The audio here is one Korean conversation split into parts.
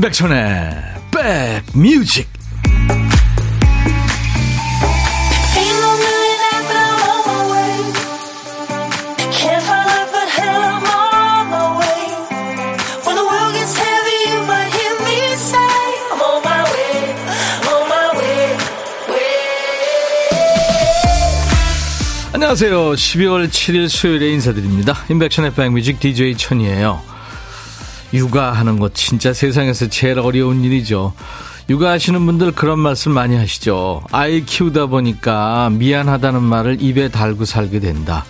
임백천의 백뮤직 안녕하세요. 12월 7일 수요일에 인사드립니다. 임백천의 백뮤직 DJ 천이에요. 육아하는 것 진짜 세상에서 제일 어려운 일이죠. 육아하시는 분들 그런 말씀 많이 하시죠. 아이 키우다 보니까 미안하다는 말을 입에 달고 살게 된다.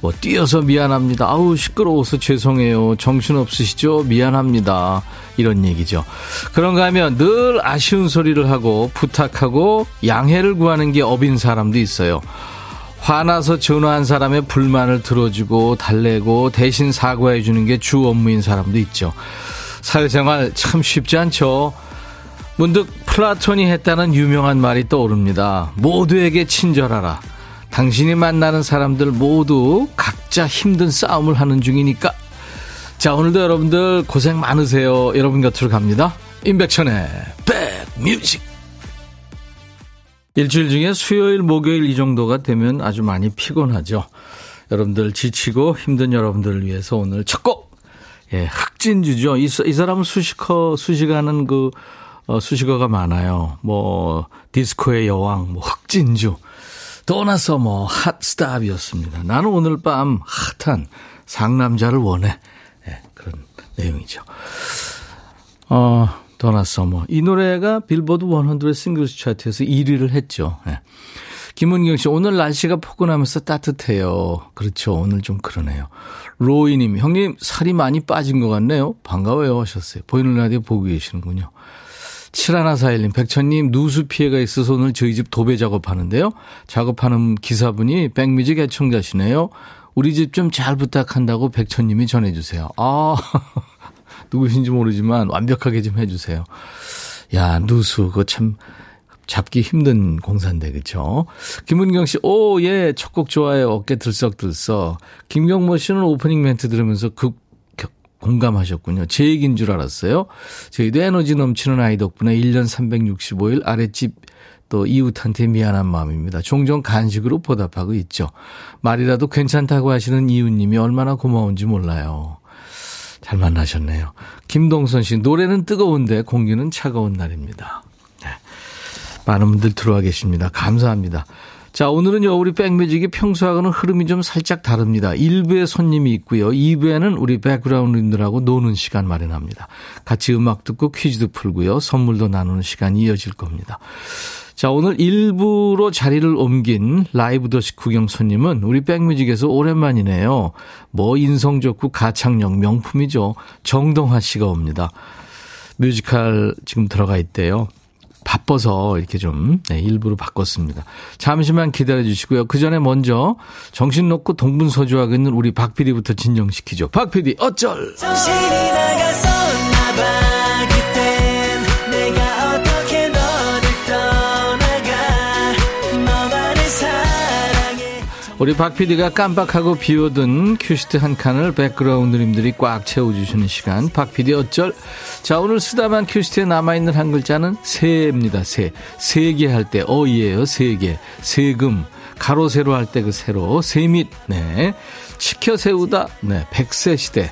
뭐 뛰어서 미안합니다. 아우 시끄러워서 죄송해요. 정신 없으시죠? 미안합니다. 이런 얘기죠. 그런가 하면 늘 아쉬운 소리를 하고 부탁하고 양해를 구하는 게 업인 사람도 있어요. 화나서 전화한 사람의 불만을 들어주고 달래고 대신 사과해 주는 게 주 업무인 사람도 있죠. 사회생활 참 쉽지 않죠. 문득 플라톤이 했다는 유명한 말이 떠오릅니다. 모두에게 친절하라. 당신이 만나는 사람들 모두 각자 힘든 싸움을 하는 중이니까. 자, 오늘도 여러분들 고생 많으세요. 여러분 곁으로 갑니다. 임백천의 백뮤직. 일주일 중에 수요일, 목요일 이 정도가 되면 아주 많이 피곤하죠. 여러분들 지치고 힘든 여러분들을 위해서 오늘 첫 곡! 예, 흑진주죠. 이, 이 사람은 수식어, 수식하는 그, 어, 수식어가 많아요. 뭐, 디스코의 여왕, 뭐, 흑진주. 도나 서머, Hot Stuff였습니다. 나는 오늘 밤 핫한 상남자를 원해. 예, 그런 내용이죠. 어, 도나 서머. 이 노래가 빌보드 100 singles 차트에서 1위를 했죠. 네. 김은경 씨, 오늘 날씨가 포근하면서 따뜻해요. 그렇죠. 오늘 좀 그러네요. 로이님, 형님, 살이 많이 빠진 것 같네요. 반가워요. 하셨어요. 보이는 라디오 보고 계시는군요. 7141님, 백천님, 누수 피해가 있어서 오늘 저희 집 도배 작업하는데요. 작업하는 기사분이 백뮤직 애청자시네요. 우리 집 좀 잘 부탁한다고 백천님이 전해주세요. 아, 누구신지 모르지만 완벽하게 좀 해주세요. 야, 누수, 그거 참 잡기 힘든 공사인데, 그쵸? 김은경 씨, 오, 예, 첫 곡 좋아요. 어깨 들썩들썩. 김경모 씨는 오프닝 멘트 들으면서 그 공감하셨군요. 제 얘기인 줄 알았어요. 저희도 에너지 넘치는 아이 덕분에 1년 365일 아랫집 또 이웃한테 미안한 마음입니다. 종종 간식으로 보답하고 있죠. 말이라도 괜찮다고 하시는 이웃님이 얼마나 고마운지 몰라요. 잘 만나셨네요. 김동선 씨, 노래는 뜨거운데 공기는 차가운 날입니다. 네. 많은 분들 들어와 계십니다. 감사합니다. 자, 오늘은요, 우리 백뮤직이 평소하고는 흐름이 좀 살짝 다릅니다. 1부에 손님이 있고요. 2부에는 우리 백그라운드님들하고 노는 시간 마련합니다. 같이 음악 듣고 퀴즈도 풀고요. 선물도 나누는 시간이 이어질 겁니다. 자, 오늘 일부로 자리를 옮긴 라이브 더시 구경 손님은 우리 백뮤직에서 오랜만이네요. 뭐 인성 좋고 가창력 명품이죠. 정동하 씨가 옵니다. 뮤지컬 지금 들어가 있대요. 바빠서 이렇게 좀 네, 일부러 바꿨습니다. 잠시만 기다려 주시고요. 그 전에 먼저 정신 놓고 동분서주하고 있는 우리 박 PD부터 진정시키죠. 박 PD 어쩔! 정신이 나갔 우리 박 PD가 깜빡하고 비워둔 큐시트 한 칸을 백그라운드님들이 꽉 채워주시는 시간. 박 PD 어쩔? 자, 오늘 쓰다만 큐시트에 남아있는 한 글자는 새입니다. 새. 세개 할 때, 어이에요. 세 개. 세금. 가로, 세로 할 때 그 세로. 세밑. 네. 치켜 세우다. 네. 백세 시대.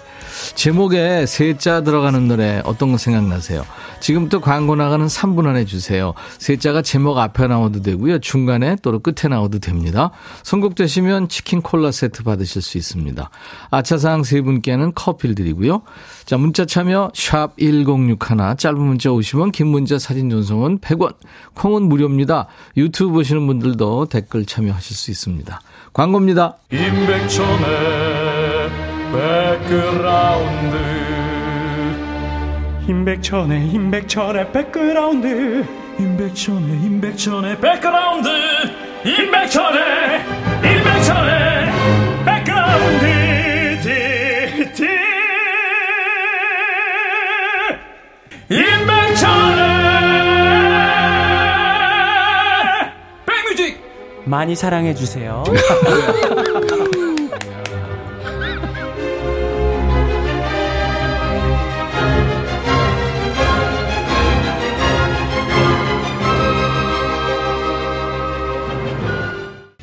제목에 세자 들어가는 노래 어떤 거 생각나세요? 지금부터 광고 나가는 3분 안에 주세요. 세자가 제목 앞에 나와도 되고요. 중간에 또는 끝에 나와도 됩니다. 선곡되시면 치킨 콜라 세트 받으실 수 있습니다. 아차상 세 분께는 커피를 드리고요. 자, 문자 참여 샵 1061, 짧은 문자 오시면 긴 문자 사진 전송은 100원, 콩은 무료입니다. 유튜브 보시는 분들도 댓글 참여하실 수 있습니다. 광고입니다. 임백천의 백그라운드. 임백천의 임백천의 백그라운드. 임백천의 임백천의 백그라운드. 임백천의 임백천의 백그라운드. 티티. 임백천의 백뮤직. 많이 사랑해 주세요.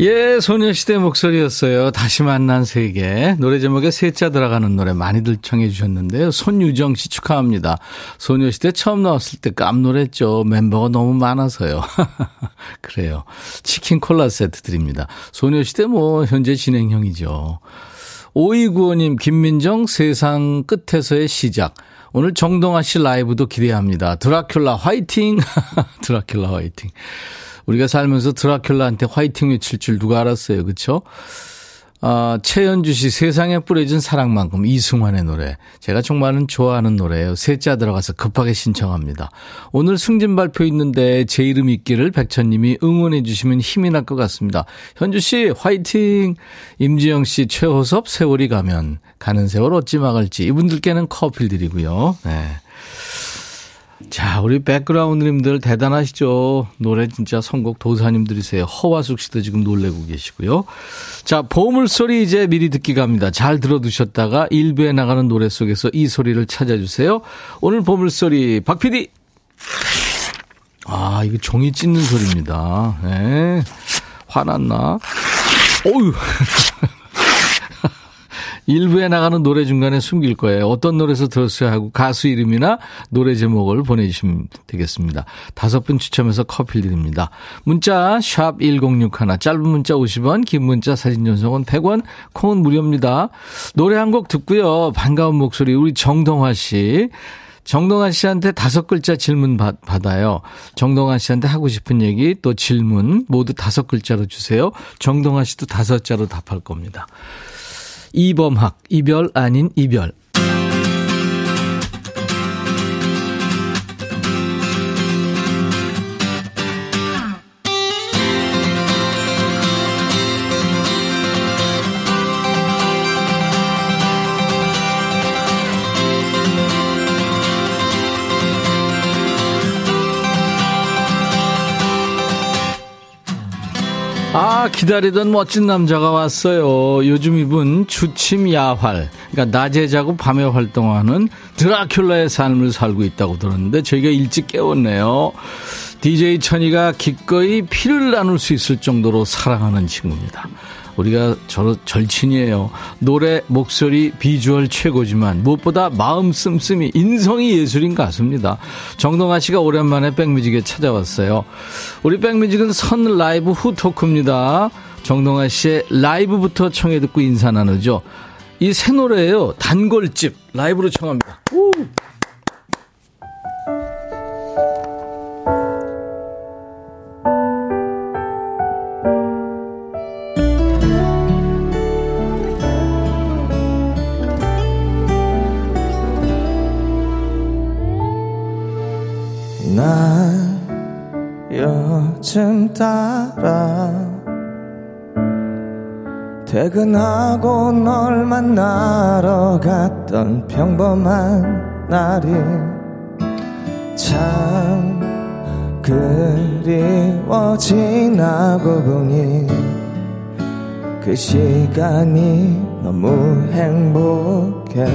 예, 소녀시대 목소리였어요. 다시 만난 세계. 노래 제목에 세자 들어가는 노래 많이들 청해 주셨는데요. 손유정 씨 축하합니다. 소녀시대 처음 나왔을 때 깜놀했죠. 멤버가 너무 많아서요. 그래요. 치킨 콜라 세트 드립니다. 소녀시대 뭐 현재 진행형이죠. 오이구호님, 김민정 세상 끝에서의 시작. 오늘 정동아 씨 라이브도 기대합니다. 드라큘라 화이팅! 드라큘라 화이팅. 우리가 살면서 드라큘라한테 화이팅 외칠 줄 누가 알았어요. 그렇죠? 아, 최연주 씨 세상에 뿌려진 사랑만큼 이승환의 노래. 제가 정말은 좋아하는 노래예요. 셋자 들어가서 급하게 신청합니다. 오늘 승진 발표 있는데 제 이름 있기를 백천님이 응원해 주시면 힘이 날 것 같습니다. 현주 씨 화이팅. 임지영 씨 최호섭 세월이 가면 가는 세월 어찌 막을지 이분들께는 커피 드리고요. 네. 자, 우리 백그라운드님들 대단하시죠? 노래 진짜 선곡 도사님들이세요. 허화숙 씨도 지금 놀래고 계시고요. 자, 보물소리 이제 미리 듣기 갑니다. 잘 들어두셨다가 일부에 나가는 노래 속에서 이 소리를 찾아주세요. 오늘 보물소리, 박 PD! 아, 이거 종이 찢는 소리입니다. 네. 화났나? 어유 일부에 나가는 노래 중간에 숨길 거예요. 어떤 노래에서 들었어야 하고 가수 이름이나 노래 제목을 보내주시면 되겠습니다. 다섯 분 추첨해서 커피 드립니다. 문자 1061, 짧은 문자 50원, 긴 문자 사진 전송은 100원, 콩은 무료입니다. 노래 한 곡 듣고요. 반가운 목소리 우리 정동화 씨. 정동환 씨한테 다섯 글자 질문 받, 아요 정동환 씨한테 하고 싶은 얘기 또 질문 모두 다섯 글자로 주세요. 정동환 씨도 다섯 자로 답할 겁니다. 이범학, 이별 아닌 이별. 아, 기다리던 멋진 남자가 왔어요. 요즘 이분 주침 야활. 그러니까 낮에 자고 밤에 활동하는 드라큘라의 삶을 살고 있다고 들었는데 저희가 일찍 깨웠네요. DJ 천이가 기꺼이 피를 나눌 수 있을 정도로 사랑하는 친구입니다. 우리가 저 절친이에요. 노래, 목소리, 비주얼 최고지만 무엇보다 마음 씀씀이 인성이 예술인 가수입니다. 정동아 씨가 오랜만에 백뮤직에 찾아왔어요. 우리 백뮤직은 선 라이브 후 토크입니다. 정동아 씨의 라이브부터 청해 듣고 인사 나누죠. 이 새 노래예요. 단골집 라이브로 청합니다. 우! 퇴근하고 널 만나러 갔던 평범한 날이 참 그리워 지나고 보니 그 시간이 너무 행복했어.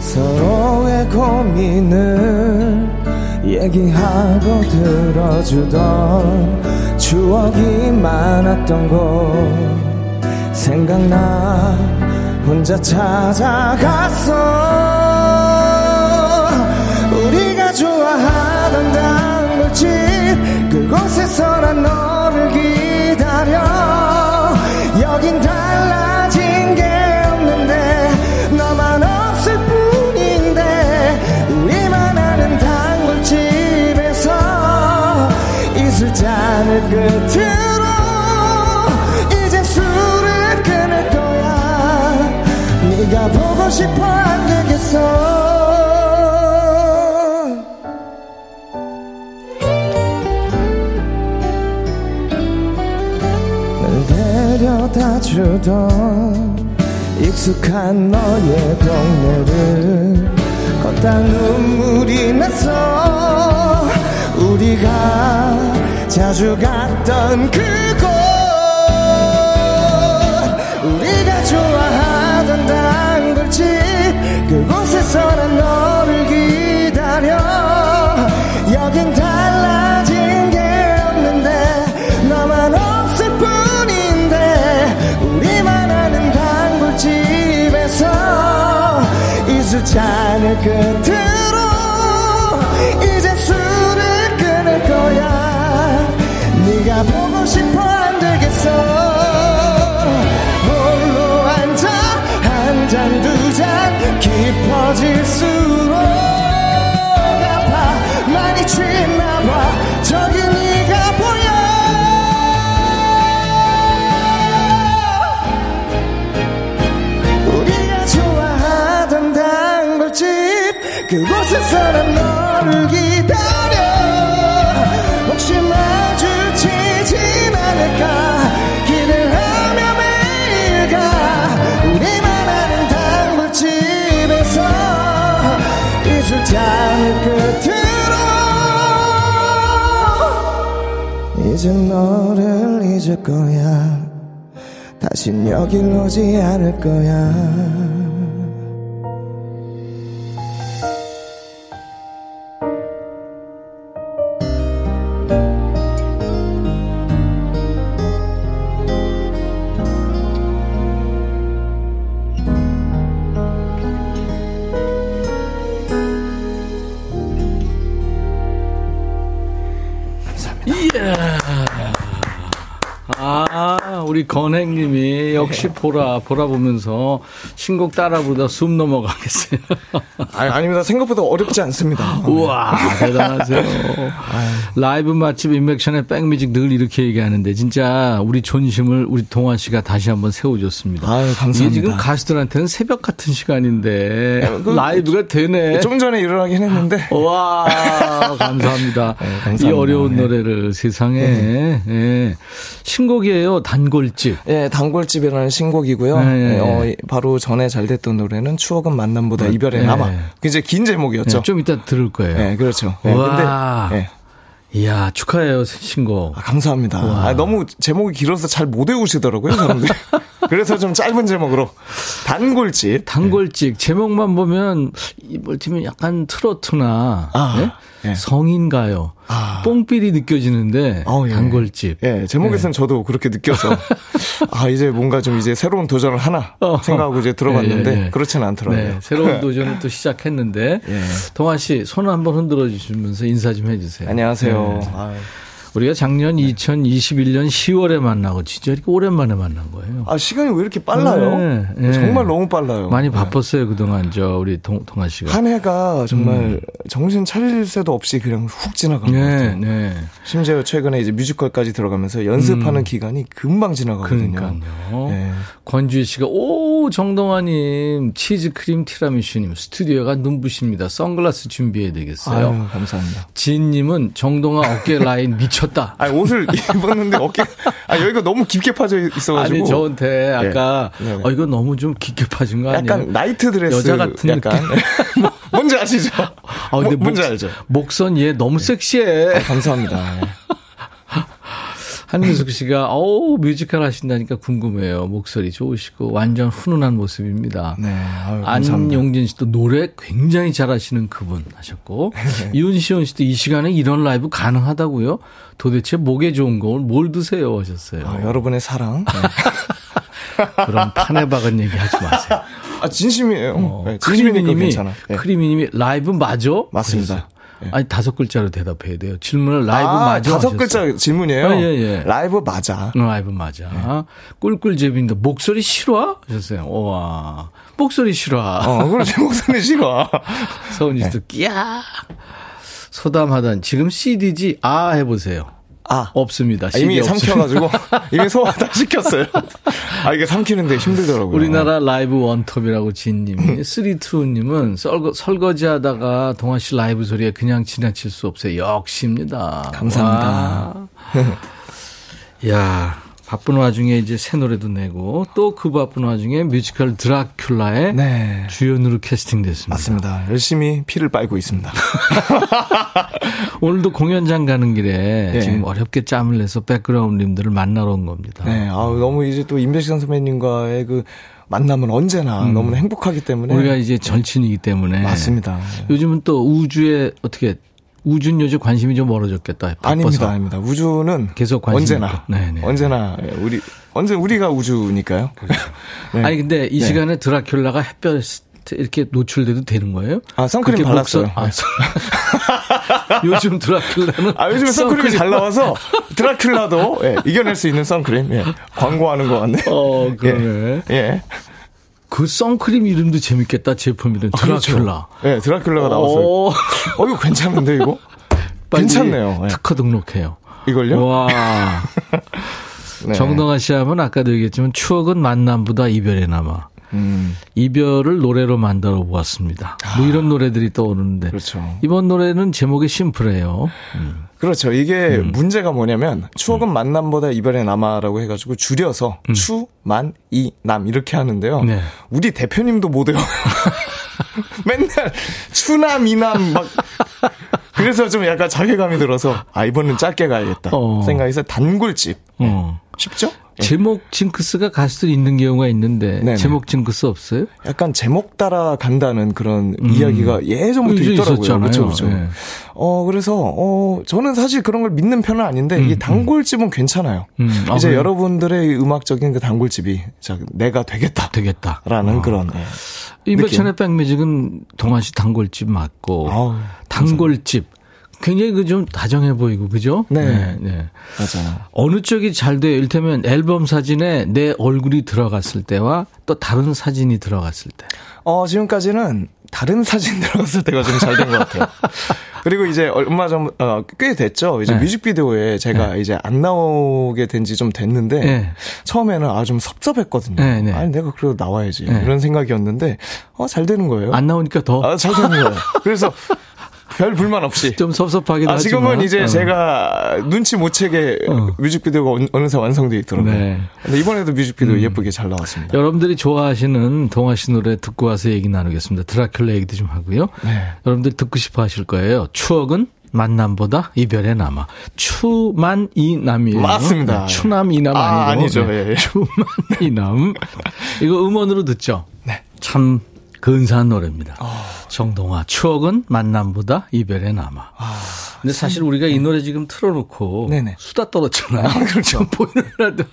서로의 고민을 얘기하고 들어주던 추억이 많았던 곳 생각나. 혼자 찾아갔어 우리가 좋아하던 단골집 그곳에서 난 너를 기다려. 여긴 달 끝으로 이제 술을 끊을 거야. 네가 보고 싶어 안 되겠어 날 데려다 주던 익숙한 너의 동네를 걷다 눈물이 났어 우리가 자주 갔던 그곳. 우리가 좋아하던 단골집 그곳에서 난 너를 기다려. 여긴 달라진 게 없는데 너만 없을 뿐인데 우리만 아는 단골집에서 이수찬을 그 이제 너를 잊을 거야. 다신 여길 오지 않을 거야 우리 건행님이 역시 보라, 보라 보면서 신곡 따라 부르다 숨 넘어가겠어요. 아니, 아닙니다 생각보다 어렵지 않습니다 우와, 대단하세요. 라이브 맛집 인맥션의 백뮤직 늘 이렇게 얘기하는데, 진짜 우리 존심을 우리 동환 씨가 다시 한번 세워줬습니다. 아유, 감사합니다. 이게 지금 가수들한테는 새벽 같은 시간인데, 그- 라이브가 되네. 좀 전에 일어나긴 했는데 와, 감사합니다. 네, 감사합니다. 이 어려운 네. 노래를 세상에. 예. 신곡이에요, 단골 집. 예, 단골집이라는 신곡이고요. 네. 예, 어, 이- 바로 전에 잘 됐던 노래는 추억은 만남보다 이별에 네. 남아. 굉장히 긴 제목이었죠. 예, 좀 이따 들을 거예요. 예, 그렇죠. 예, 와. 근데 예. 이야, 축하해요, 신곡. 아, 감사합니다. 아, 너무 제목이 길어서 잘 못 외우시더라고요, 사람들이. 그래서 좀 짧은 제목으로 단골집. 단골집 제목만 보면 이뭘 팀면 약간 트로트나 아, 예? 예. 성인 가요? 아. 뽕필이 느껴지는데 어, 예. 단골집. 예, 제목에서는 저도 그렇게 느껴서 아 이제 뭔가 좀 이제 새로운 도전을 하나 어. 생각하고 이제 들어봤는데 예, 예, 예. 그렇지는 않더라고요. 네, 새로운 도전을 또 시작했는데 예. 동아 씨손 한번 흔들어 주시면서 인사 좀 해주세요. 안녕하세요. 네. 아, 우리가 작년 2021년 10월에 만나고 진짜 이렇게 오랜만에 만난 거예요. 아, 시간이 왜 이렇게 빨라요? 네, 네. 정말 너무 빨라요. 많이 네. 바빴어요 그동안 저 우리 동, 동아 씨가. 한 해가 정말 음. 정신 차릴 새도 없이 그냥 훅 지나간 것 네, 같아요. 네. 심지어 최근에 이제 뮤지컬까지 들어가면서 연습하는 기간이 금방 지나가거든요. 음. 그러니까요. 네. 권주희 씨가 오 정동하님 치즈 크림 티라미슈님 스튜디오가 눈부십니다. 선글라스 준비해야 되겠어요. 아유, 감사합니다. 진님은 정동하 어깨 라인 미쳤 다. 아 옷을 입었는데 어깨 아 여기가 너무 깊게 파져 있어가지고 아니 저한테 아까 네. 네네. 어 이거 너무 좀 깊게 파진 거 아니에요? 약간 나이트 드레스 여자 같은 약간 느낌. 뭐, 뭔지 아시죠? 아 근데 뭐, 뭔지 목- 알죠? 목선 얘 너무 섹시해. 아, 감사합니다. 한민숙 씨가 어우 뮤지컬 하신다니까 궁금해요. 목소리 좋으시고 완전 훈훈한 모습입니다. 네, 아유. 안용진 씨도 노래 굉장히 잘하시는 그분 하셨고 윤시원 씨도 이 시간에 이런 라이브 가능하다고요? 도대체 목에 좋은 걸 뭘 드세요 하셨어요. 아, 여러분의 사랑. 그런 판에 박은 얘기 하지 마세요. 아 진심이에요. 어, 네, 진심이니까 크리미님이 괜찮아. 네. 크리미님이 라이브 맞아? 맞습니다. 그랬어요. 아니 다섯 글자로 대답해야 돼요. 질문을 라이브 아, 맞아? 다섯 하셨어요. 글자 질문이에요. 아, 예, 예. 라이브 맞아. 어, 라이브 맞아. 꿀꿀제비인데 목소리 싫어? 하셨어요. 와 목소리 싫어. 어, 그렇지 목소리 싫어. 서은이 씨도 끼야. 소담하단 지금 CD지 아 해보세요. 아, 없습니다. 아, 이미 없습니다. 삼켜가지고 이미 소화 다 시켰어요. 아 이게 삼키는데 힘들더라고요. 우리나라 라이브 원톱이라고 진님이 쓰리투님은 설거, 설거지 하다가 동하 씨 라이브 소리에 그냥 지나칠 수 없어요. 역시입니다. 감사합니다. 와. 야 바쁜 와중에 이제 새 노래도 내고 또 그 바쁜 와중에 뮤지컬 드라큘라의 네. 주연으로 캐스팅됐습니다. 맞습니다. 열심히 피를 빨고 있습니다. 오늘도 공연장 가는 길에 네. 지금 어렵게 짬을 내서 백그라운드님들을 만나러 온 겁니다. 네, 아우, 너무 이제 또 임백천 선배님과의 그 만남은 언제나 너무 행복하기 때문에. 음. 우리가 이제 절친이기 때문에 맞습니다. 요즘은 또 우주에 어떻게 우주는 요즘 관심이 좀 멀어졌겠다. 바빠서. 아닙니다, 아닙니다. 우주는 계속 언제나. 네네. 언제나 우리 언제 우리가 우주니까요. 네. 아니 근데 이 네. 시간에 드라큘라가 햇볕 이렇게 노출돼도 되는 거예요? 아, 선크림 발랐어요. 목소- 아, 선- 요즘 드라큘라는 아, 요즘에 선크림이 잘 나와서 드라큘라도 예, 이겨낼 수 있는 선크림. 예. 광고하는 것 같네. 어, 그러네. 예. 예. 그 선크림 이름도 재밌겠다, 제품 이름. 그렇죠. 드라큘라. 예, 드라큘라가 나왔어요. 오, 어, 이거 괜찮은데, 이거? 괜찮네요. 예. 특허 등록해요. 이걸요? 와. 네. 정동아 씨 하면 아까도 얘기했지만 추억은 만남보다 이별에 남아. 음, 이별을 노래로 만들어 보았습니다. 뭐 이런 노래들이 떠오르는데. 그렇죠. 이번 노래는 제목이 심플해요. 음. 그렇죠. 이게 문제가 뭐냐면, 추억은 만남보다 이별에 남아라고 해가지고 줄여서 추, 만, 이, 남 이렇게 하는데요. 음. 네. 우리 대표님도 못 외워요. 맨날 추남, 이남 막. 그래서 좀 약간 자괴감이 들어서, 아, 이번엔 짧게 가야겠다. 어. 생각해서 단골집. 어. 쉽죠? 예. 제목 징크스가 가수들 있는 경우가 있는데 네네. 제목 징크스 없어요? 약간 제목 따라 간다는 그런 이야기가 예전부터 이제 있더라고요. 그렇죠, 그렇죠. 예. 어 그래서 어 저는 사실 그런 걸 믿는 편은 아닌데 이 단골집은 괜찮아요. 음, 아, 이제 그래요? 여러분들의 음악적인 그 단골집이 자 내가 되겠다라는 되겠다. 그런 예. 임백천의 백뮤직은 동아 씨 단골집 맞고 아우, 단골집 굉장히 그 좀 다정해 보이고 그죠? 네. 네. 맞아요. 어느 쪽이 잘 돼요? 일테면 앨범 사진에 내 얼굴이 들어갔을 때와 또 다른 사진이 들어갔을 때. 어 지금까지는 다른 사진 들어갔을 때가 좀 잘 된 것 같아요. 그리고 이제 얼마 전, 어, 꽤 됐죠. 이제 네. 뮤직비디오에 제가 이제 안 나오게 된 지 좀 됐는데, 네. 처음에는 아, 좀 섭섭했거든요. 네, 네. 아니, 내가 그래도 나와야지. 네. 이런 생각이었는데, 어, 잘 되는 거예요. 안 나오니까 더좀 아, 잘 되는 거예요. 그래서 별 불만 없이. 섭섭하긴 아, 하지만. 지금은 이제 어. 제가 눈치 못 채게 어. 뮤직비디오가 어느- 어느새 완성되어 있더라고요. 네. 음. 근데 이번에도 뮤직비디오 예쁘게 잘 나왔습니다. 여러분들이 좋아하시는 동아 씨 노래 듣고 와서 얘기 나누겠습니다. 드라큘라 얘기도 좀 하고요. 네. 여러분들 듣고 싶어 하실 거예요. 추억은 만남보다 이별에 남아. 추만 이남이에요. 맞습니다. 네, 추남 이남 아, 아니고. 아니죠. 네. 예, 예. 추만 이남. 이거 음원으로 듣죠. 네. 참 근사한 노래입니다. 정동아 추억은 만남보다 이별에 남아. 근데 사실 우리가 이 노래 지금 틀어놓고 네네. 수다 떨었잖아요. 아, 그렇죠. 보이는 라도 다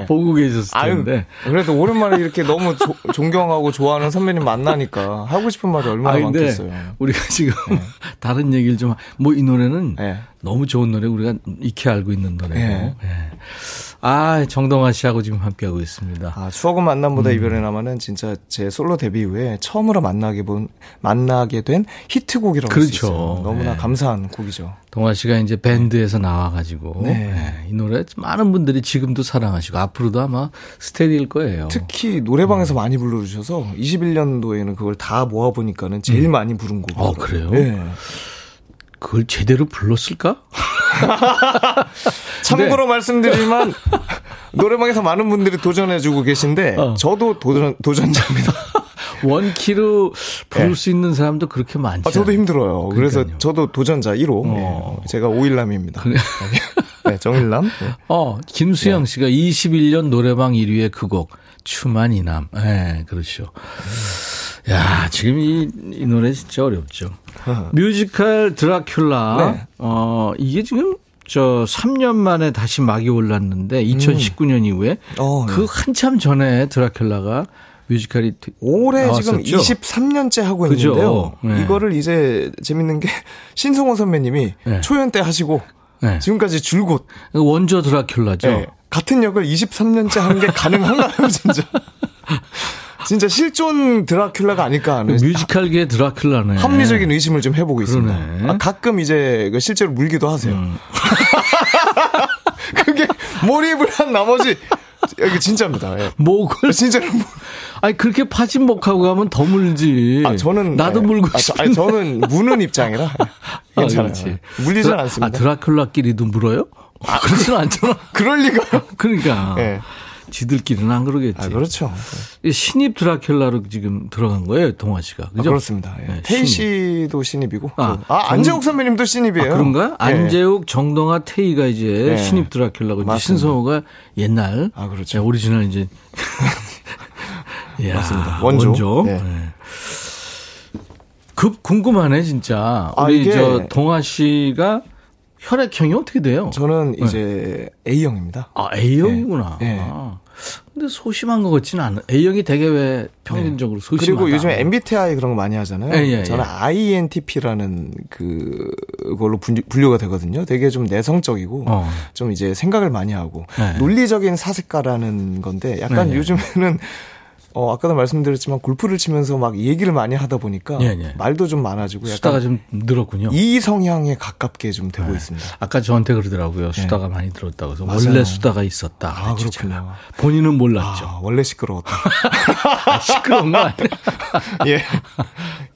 예. 보고 계셨을 아유, 텐데. 그래도 오랜만에 이렇게 너무 조- 존경하고 좋아하는 선배님 만나니까 하고 싶은 말이 얼마나 아, 근데 많겠어요. 우리가 지금 다른 얘기를 좀, 뭐 이 노래는 네. 너무 좋은 노래 우리가 익히 알고 있는 노래고. 네. 예. 아, 정동아 씨하고 지금 함께하고 있습니다. 아, 추억은 음. 만남보다 이별에 남아는 진짜 제 솔로 데뷔 이후에 처음으로 만나게 본 만나게 된 히트곡이라고 할수 그렇죠. 있어요. 너무나 네. 감사한 곡이죠. 동아 씨가 이제 밴드에서 나와가지고. 네. 예, 이 노래 많은 분들이 지금도 사랑하시고 앞으로도 아마 스테디일 거예요. 특히 노래방에서 많이 불러주셔서 21년도에는 그걸 다 모아보니까는 제일 많이 부른 곡이에요. 어, 그래요? 네. 그걸 제대로 불렀을까? 참고로 말씀드리면 노래방에서 많은 분들이 도전해주고 계신데 어. 저도 도전 도전자입니다. 원키로 부를 네. 수 있는 사람도 그렇게 많지. 아, 저도. 힘들어요. 그래서 그러니까요. 저도 도전자 1호. 어. 제가 오일남입니다. 네, 정일남. 네. 어, 김수영 씨가 21년 노래방 1위의 그 곡, 추만 이남. 예, 그렇죠. 야, 지금 이, 이 노래 진짜 어렵죠. 뮤지컬 드라큘라. 네. 어, 이게 지금 저 3년 만에 다시 막이 올랐는데 2019년 이후에 어, 네. 그 한참 전에 드라큘라가 뮤지컬이 되- 올해 지금 나왔었죠? 23년째 하고? 있는데요. 네. 이거를 이제 재밌는 게 신성호 선배님이 네. 초연 때 하시고 네. 지금까지 줄곧 원조 드라큘라죠. 네, 같은 역을 23년째 하는 게 가능한가요, 진짜? 진짜 실존 드라큘라가 아닐까 하는 뮤지컬계 드라큘라네. 합리적인 의심을 좀 해보고 있습니다. 그러네. 음. 아, 가끔 이제 그 실제로 물기도 하세요. 그게 몰입을 한 나머지 여기 진짜입니다. 예. 목을 진짜로. 물- 아니 그렇게 파진목하고 가면 더 물지. 아 저는 나도 예. 물고 아, 저, 싶은데. 아니, 저는 무는 입장이라 예. 아, 괜찮아요. 그렇지. 물리진 드라- 않습니다. 아, 드라큘라끼리도 물어요? 아, 그렇진 않잖아. 그럴 리가요. 그러니까. 예. 지들끼리는 안 그러겠지. 아 그렇죠. 이 신입 드라큘라로 지금 들어간 거예요, 동화 씨가. 아, 그죠? 그렇습니다. 예. 네, 태희 신입. 씨도 신입이고. 아, 저- 아, 정- 안재욱 선배님도 신입이에요. 아, 그런가? 예. 안재욱, 정동하, 태희가 이제 네. 신입 드라큘라고 맞습니다. 신성호가 옛날 아, 그렇죠. 예, 오리지널 이제 이야, 맞습니다. 원조. 네. 네. 급 궁금하네 진짜. 아, 우리 이게- 저 동하 씨가 혈액형이 어떻게 돼요? 저는 이제 A형입니다. 아 A형이구나. 네. 아. 근데 소심한 것 같지는 않아. A형이 되게 왜 평균적으로 네. 소심하다. 그리고 요즘에 MBTI 그런 거 많이 하잖아요. 예, 예, 저는 예. INTP라는 그걸로 분류가 되거든요. 되게 좀 내성적이고 어. 좀 이제 생각을 많이 하고 네. 논리적인 사색가라는 건데 약간 네, 네. 요즘에는 어, 아까도 말씀드렸지만 골프를 치면서 막 얘기를 많이 하다 보니까 예, 예. 말도 좀 많아지고 수다가 좀 늘었군요. 이 성향에 가깝게 좀 되고 네. 있습니다. 아까 저한테 그러더라고요. 네. 수다가 많이 들었다고 해서 맞아요. 원래 수다가 있었다. 아, 그렇군요. 본인은 몰랐죠. 아, 원래 시끄러웠다. 아, 시끄러운 거 아니에요? 예.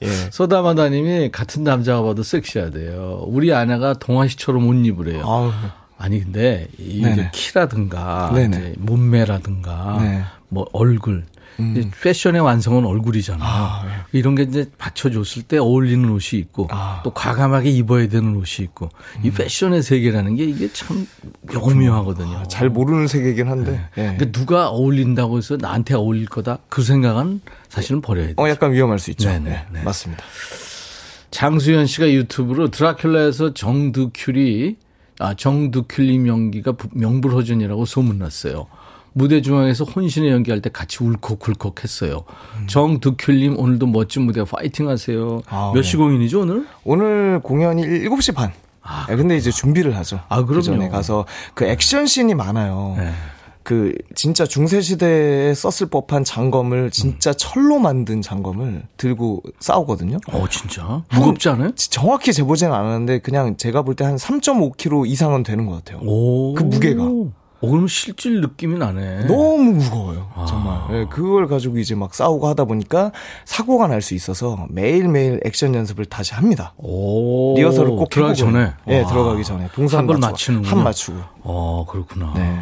예. 소다마다님이 같은 남자가 봐도 섹시하대요. 우리 아내가 동아시처럼 옷 입으래요. 아우. 아니 근데 이 키라든가 이제 몸매라든가 네. 뭐 얼굴 음. 패션의 완성은 얼굴이잖아요. 아, 네. 이런 게 이제 받쳐줬을 때 어울리는 옷이 있고 아. 또 과감하게 입어야 되는 옷이 있고 음. 이 패션의 세계라는 게 이게 참 명묘하거든요. 아, 잘 모르는 세계이긴 한데. 네. 네. 그러니까 누가 어울린다고 해서 나한테 어울릴 거다 그 생각은 사실은 버려야 돼요. 어, 약간 위험할 수 있죠. 네네. 네, 네. 맞습니다. 장수현 씨가 유튜브로 드라큘라에서 정두큘이 아 정두큘님 연기가 명불허전이라고 소문났어요. 무대 중앙에서 혼신의 연기할 때 같이 울컥울컥 했어요. 음. 정득큐님 오늘도 멋진 무대 파이팅 하세요. 아, 몇시 네. 공연이죠, 오늘? 오늘 공연이 7시 반. 아, 네, 근데 이제 준비를 하죠. 아, 그럼요. 그 전에 가서 그 액션 씬이 많아요. 네. 그 진짜 중세 시대에 썼을 법한 장검을 진짜 음. 철로 만든 장검을 들고 싸우거든요. 어, 진짜? 무겁지 않아요? 정확히 재보지는 않았는데 그냥 제가 볼 때 한 3.5kg 이상은 되는 것 같아요. 오. 그 무게가. 어, 그럼 실질 느낌이 나네. 너무 무거워요. 아. 정말. 네, 그걸 가지고 이제 막 싸우고 하다 보니까 사고가 날 수 있어서 매일매일 액션 연습을 다시 합니다. 오. 리허설을 꼭 들어가기 전에? 네, 들어가기 전에. 동선 걸 맞추는 한 맞추고. 어, 그렇구나. 네.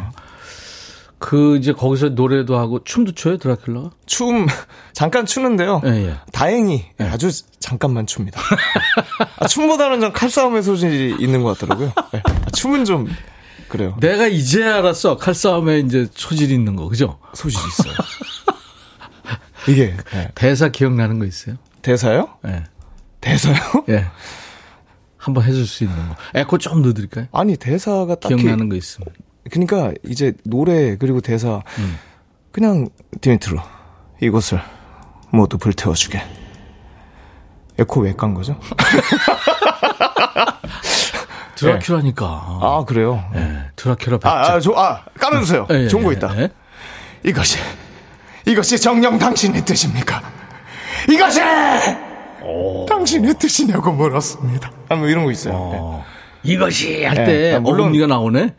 그 이제 거기서 노래도 하고 춤도 춰요 드라큘라가? 춤 잠깐 추는데요. 예, 예. 다행히 예. 아주 잠깐만 춥니다. 아, 춤보다는 좀 칼싸움의 소질이 있는 것 같더라고요. 네. 아, 춤은 좀 그래요. 내가 이제 알았어. 칼싸움에 이제 소질이 있는 거, 그죠? 소질이 있어요. 이게. 네. 대사 기억나는 거 있어요? 대사요? 네. 대사요? 예. 네. 한번 해줄 수 있는 거. 에코 좀 넣어드릴까요? 아니, 대사가 딱히. 기억나는 거 있으면. 그러니까 이제 노래, 그리고 대사. 음. 그냥, 디미트로. 이곳을 모두 불태워주게. 에코 왜 깐 거죠? 드라큘라니까. 아, 그래요? 네. 드라큘라 백작. 아, 아, 저, 아, 깔아주세요. 네, 좋은 거 있다. 네. 이것이, 이것이 정령 당신의 뜻입니까? 이것이! 오. 당신의 뜻이냐고 물었습니다. 아, 뭐 이런 거 있어요. 어. 네. 이것이 할때 네. 아, 물론 어금니가 나오네.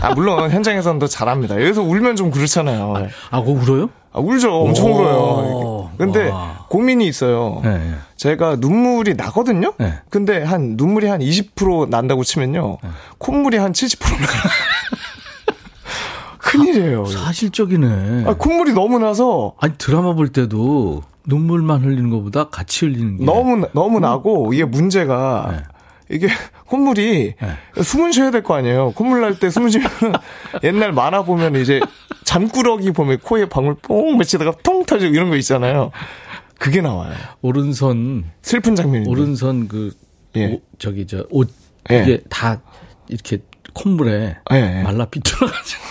아 물론 현장에서는 더 잘합니다. 여기서 울면 좀 그렇잖아요. 아, 아 그거 울어요? 아, 울죠. 엄청 오. 울어요. 근데 와. 고민이 있어요. 네. 제가 눈물이 나거든요. 네. 근데 한 눈물이 한 20% 난다고 치면요. 네. 콧물이 한 70% 나요. 큰일이에요. 사, 사실적이네. 아, 콧물이 너무 나서 아니 드라마 볼 때도 눈물만 흘리는 것보다 같이 흘리는 게 너무 너무 나고 이게 문제가 네. 이게 콧물이 네. 숨은 쉬어야 될 거 아니에요. 콧물 날 때 숨을 쉬면 옛날 만화 보면 이제 잠꾸러기 보면 코에 방울 뽕 맺히다가 통 터지고 이런 거 있잖아요. 그게 나와요. 오른손 슬픈 장면이 오른손 그 예. 오, 저기 저옷 예. 이게 다 이렇게 콧물에 예, 예. 말라 비틀어가지고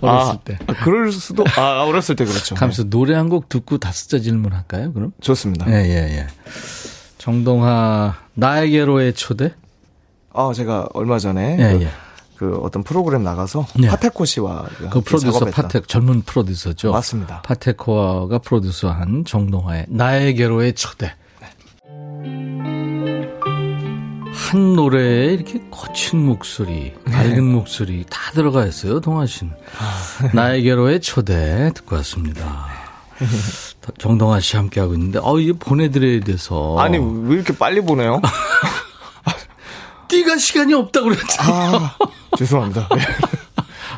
어렸을 아, 때. 아, 그럴 수도 아 어렸을 때 그렇죠. 가면서 네. 노래 한 곡 듣고 다섯째 질문 할까요? 그럼 좋습니다. 예예 예, 예. 정동하 나에게로의 초대? 아 제가 얼마 전에 예, 그, 예. 그 어떤 프로그램 나가서 예. 파테코 씨와 그 프로듀서 파테 젊은 프로듀서죠. 맞습니다. 파테코가 프로듀서한 정동하의 나에게로의 초대. 한 노래에 이렇게 거친 목소리, 밝은 네. 목소리 다 들어가 있어요, 동아 씨는. 아. 나에게로의 초대 듣고 왔습니다. 정동아 씨 함께하고 있는데, 어, 이게 보내드려야 돼서. 아니, 왜 이렇게 빨리 보내요? 띠가 시간이 없다고 그랬잖아. 아, 죄송합니다. 네.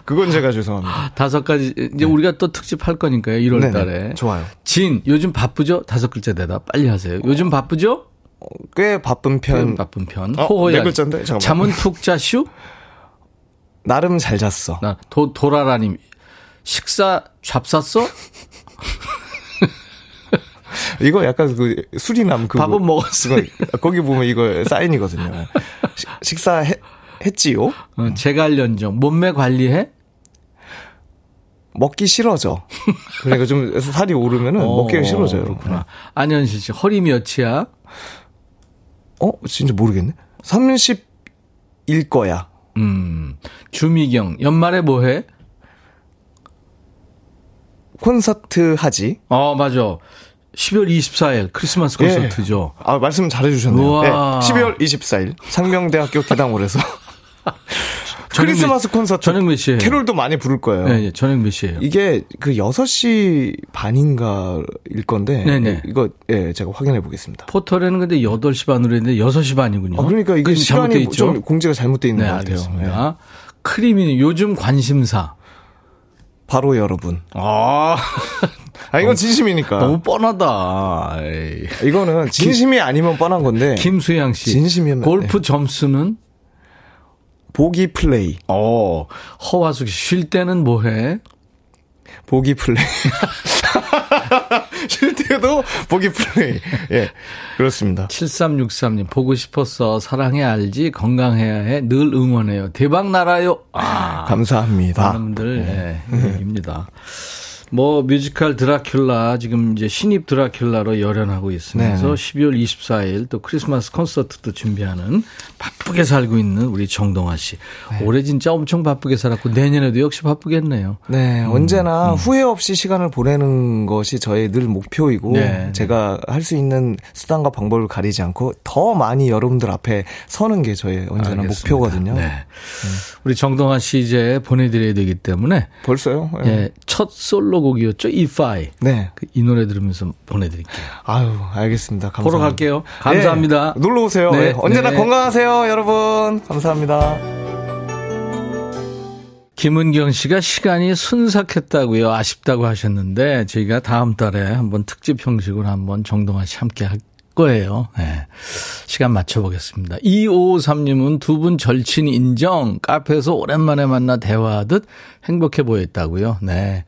그건 제가 죄송합니다. 다섯 가지, 이제 네. 우리가 또 특집 할 거니까요, 1월 달에. 좋아요. 진, 요즘 바쁘죠? 다섯 글자 대답 빨리 하세요. 요즘 바쁘죠? 어, 꽤 바쁜 편. 꽤 바쁜 편. 어, 호호야. 네 글자인데? 잠깐만. 잠은 푹 자슈? 나름 잘 잤어. 나, 도, 도라라님. 식사 잡쌌어? 이거 약간 그 수리남 그 밥은 먹었어. 거기 보면 이거 사인이거든요. 식사 해, 했지요? 어, 재갈연정 몸매 관리해? 먹기 싫어져. 그러니까 좀 살이 오르면은 어, 먹기가 싫어져요. 그렇구나. 안현실 씨, 허리 몇이야? 어? 진짜 모르겠네. 30일 거야. 음. 주미경, 연말에 뭐 해? 콘서트 하지. 어, 맞아. 12월 24일 크리스마스 콘서트죠. 예. 아, 말씀 잘해 주셨네요. 네, 12월 24일 상명대학교 개당홀에서 크리스마스 콘서트 저녁 몇 시에 캐롤도 많이 부를 거예요. 네, 네, 저녁 몇 시에요? 이게 그 6시 반인가일 건데 네네. 이거 예, 제가 확인해 보겠습니다. 포털에는 근데 8시 반으로 했는데 6시 반이군요. 아, 그러니까 이게 시간이 좀 공지가 잘못돼 있는 네, 것 같아요. 알겠습니다. 네. 크리미는 요즘 관심사 바로 여러분. 아. 아, 이건 진심이니까. 너무 뻔하다. 에이. 이거는 진심이 아니면 뻔한 건데. 김수양 씨. 진심이면. 골프 네. 점수는? 보기 플레이. 어, 허화숙 씨, 쉴 때는 뭐 해? 보기 플레이. 쉴 때도 보기 플레이. 예. 그렇습니다. 7363님, 보고 싶었어. 사랑해 알지? 건강해야 해. 늘 응원해요. 대박 날아요. 아. 감사합니다. 많은 분들, 네. 예, 얘기입니다. 뭐 뮤지컬 드라큘라 지금 이제 신입 드라큘라로 열연하고 있으면서 네 12월 24일 또 크리스마스 콘서트도 준비하는 바쁘게 살고 있는 우리 정동아 씨. 네. 올해 진짜 엄청 바쁘게 살았고 내년에도 역시 바쁘겠네요. 네, 음, 언제나 음. 후회 없이 시간을 보내는 것이 저의 늘 목표이고 네. 제가 할 수 있는 수단과 방법을 가리지 않고 더 많이 여러분들 앞에 서는 게 저의 언제나 알겠습니다. 목표거든요. 네. 네. 우리 정동아 씨 이제 보내드려야 되기 때문에 벌써요? 예, 네. 첫 솔로 솔로곡이었죠. 이파이. 네. 그 이 노래 들으면서 보내드릴게요. 아유, 알겠습니다. 감사합니다. 보러 갈게요. 감사합니다. 네, 놀러 오세요. 네. 네. 언제나 네. 건강하세요, 여러분. 감사합니다. 김은경 씨가 시간이 순삭했다고요. 아쉽다고 하셨는데 저희가 다음 달에 한번 특집 형식으로 한번 정동아 씨 함께 할 거예요. 네. 시간 맞춰보겠습니다. 2553님은 두 분 절친 인정. 카페에서 오랜만에 만나 대화하듯 행복해 보였다고요. 네.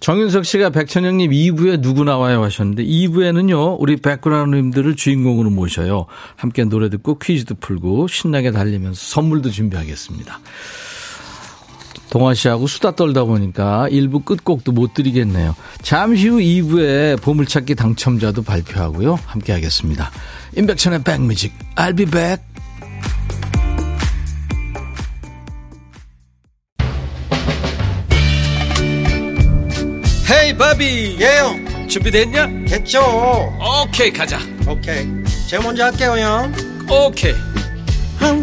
정윤석 씨가 백천영님 2부에 누구 나와요 하셨는데 2부에는요. 우리 백그라운드님들을 주인공으로 모셔요. 함께 노래 듣고 퀴즈도 풀고 신나게 달리면서 선물도 준비하겠습니다. 동아 씨하고 수다 떨다 보니까 1부 끝곡도 못 드리겠네요. 잠시 후 2부에 보물찾기 당첨자도 발표하고요. 함께 하겠습니다. 임백천의 백뮤직 I'll be back. 헤이 바비 예영 준비됐냐? 됐죠 오케이 가자 오케이 제가 먼저 할게요 형 오케이 I'm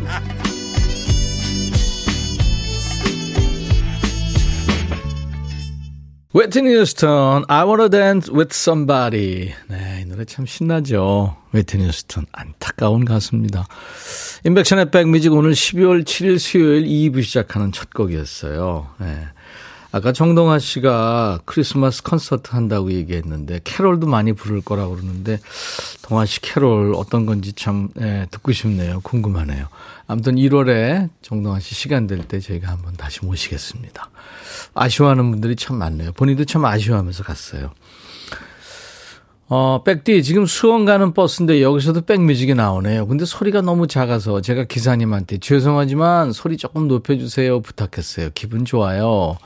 웨트니 휴스턴, I wanna dance with somebody. 네, 이 노래 참 신나죠. 웨트니 휴스턴, 안타까운 가수입니다. 인백션의 백뮤직 오늘 12월 7일 수요일 2부 시작하는 첫 곡이었어요. 네. 아까 정동아 씨가 크리스마스 콘서트 한다고 얘기했는데 캐롤도 많이 부를 거라고 그러는데 동아 씨 캐롤 어떤 건지 참 예, 듣고 싶네요. 궁금하네요. 아무튼 1월에 정동아 씨 시간 될 때 저희가 한번 다시 모시겠습니다. 아쉬워하는 분들이 참 많네요. 본인도 참 아쉬워하면서 갔어요. 어, 백디, 지금 수원 가는 버스인데 여기서도 백뮤직이 나오네요. 근데 소리가 너무 작아서 제가 기사님한테 죄송하지만 소리 조금 높여주세요 부탁했어요. 기분 좋아요.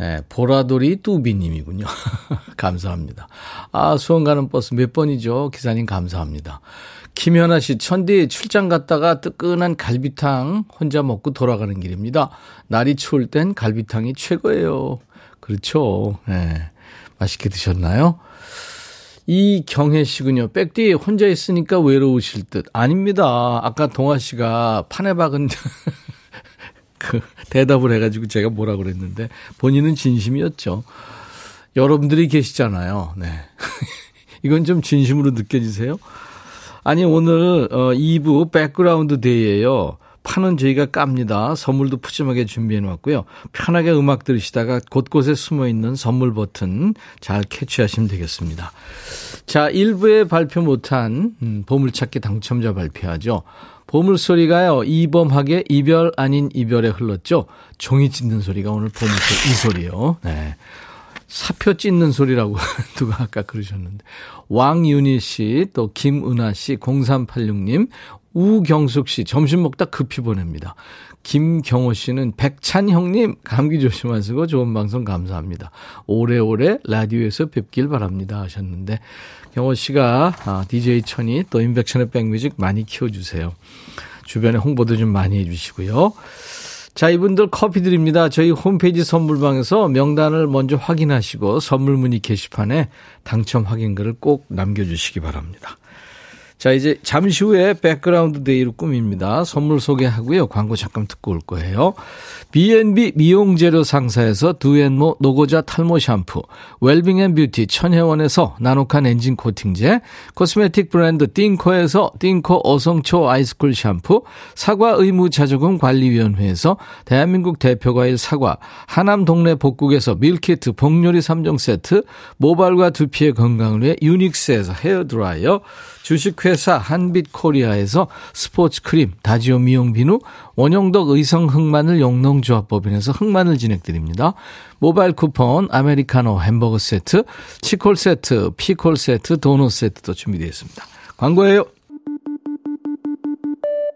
네, 보라돌이 뚜비님이군요. 감사합니다. 아, 수원 가는 버스 몇 번이죠? 기사님 감사합니다. 김현아 씨, 천디 출장 갔다가 뜨끈한 갈비탕 혼자 먹고 돌아가는 길입니다. 날이 추울 땐 갈비탕이 최고예요. 그렇죠. 네. 맛있게 드셨나요? 이경혜 씨군요. 백디 혼자 있으니까 외로우실 듯. 아닙니다. 아까 동아 씨가 판에 박은 그 대답을 해가지고 제가 뭐라 그랬는데 본인은 진심이었죠. 여러분들이 계시잖아요. 네. 이건 좀 진심으로 느껴지세요? 아니, 오늘, 어, 2부 백그라운드 데이에요. 판은 저희가 깝니다. 선물도 푸짐하게 준비해 놓았고요. 편하게 음악 들으시다가 곳곳에 숨어 있는 선물 버튼 잘 캐치하시면 되겠습니다. 자, 1부에 발표 못한 음, 보물찾기 당첨자 발표하죠. 보물소리가요, 이범하게 이별 아닌 이별에 흘렀죠. 종이 찢는 소리가 오늘 보물소리, 이 소리요. 네. 사표 찢는 소리라고 누가 아까 그러셨는데. 왕윤희 씨, 또 김은아 씨, 0386님, 우경숙 씨, 점심 먹다 급히 보냅니다. 김경호 씨는 백찬 형님, 감기 조심하시고 좋은 방송 감사합니다. 오래오래 라디오에서 뵙길 바랍니다. 하셨는데, 경호 씨가 아, DJ 천이 또 인백천의 백뮤직 많이 키워주세요. 주변에 홍보도 좀 많이 해주시고요. 자, 이분들 커피 드립니다. 저희 홈페이지 선물방에서 명단을 먼저 확인하시고 선물 문의 게시판에 당첨 확인글을 꼭 남겨주시기 바랍니다. 자, 이제 잠시 후에 백그라운드 데이로 꾸밉니다. 선물 소개하고요. 광고 잠깐 듣고 올 거예요. B&B 미용재료 상사에서 두앤모 노고자 탈모 샴푸, 웰빙앤뷰티 천혜원에서 나노칸 엔진 코팅제, 코스메틱 브랜드 띵코에서 띵코 어성초 아이스쿨 샴푸, 사과 의무 자조금 관리위원회에서 대한민국 대표과일 사과, 하남 동네 복국에서 밀키트 복요리 3종 세트, 모발과 두피의 건강을 위해 유닉스에서 헤어드라이어, 주식회 사 한빛코리아에서 스포츠 크림, 다지오 미용 비누, 원형덕 의성 흑마늘 영농조합법인에서 흑마늘 진행드립니다. 모바일 쿠폰, 아메리카노 햄버거 세트, 치콜 세트, 피콜 세트, 도넛 세트도 준비되어 있습니다. 광고예요.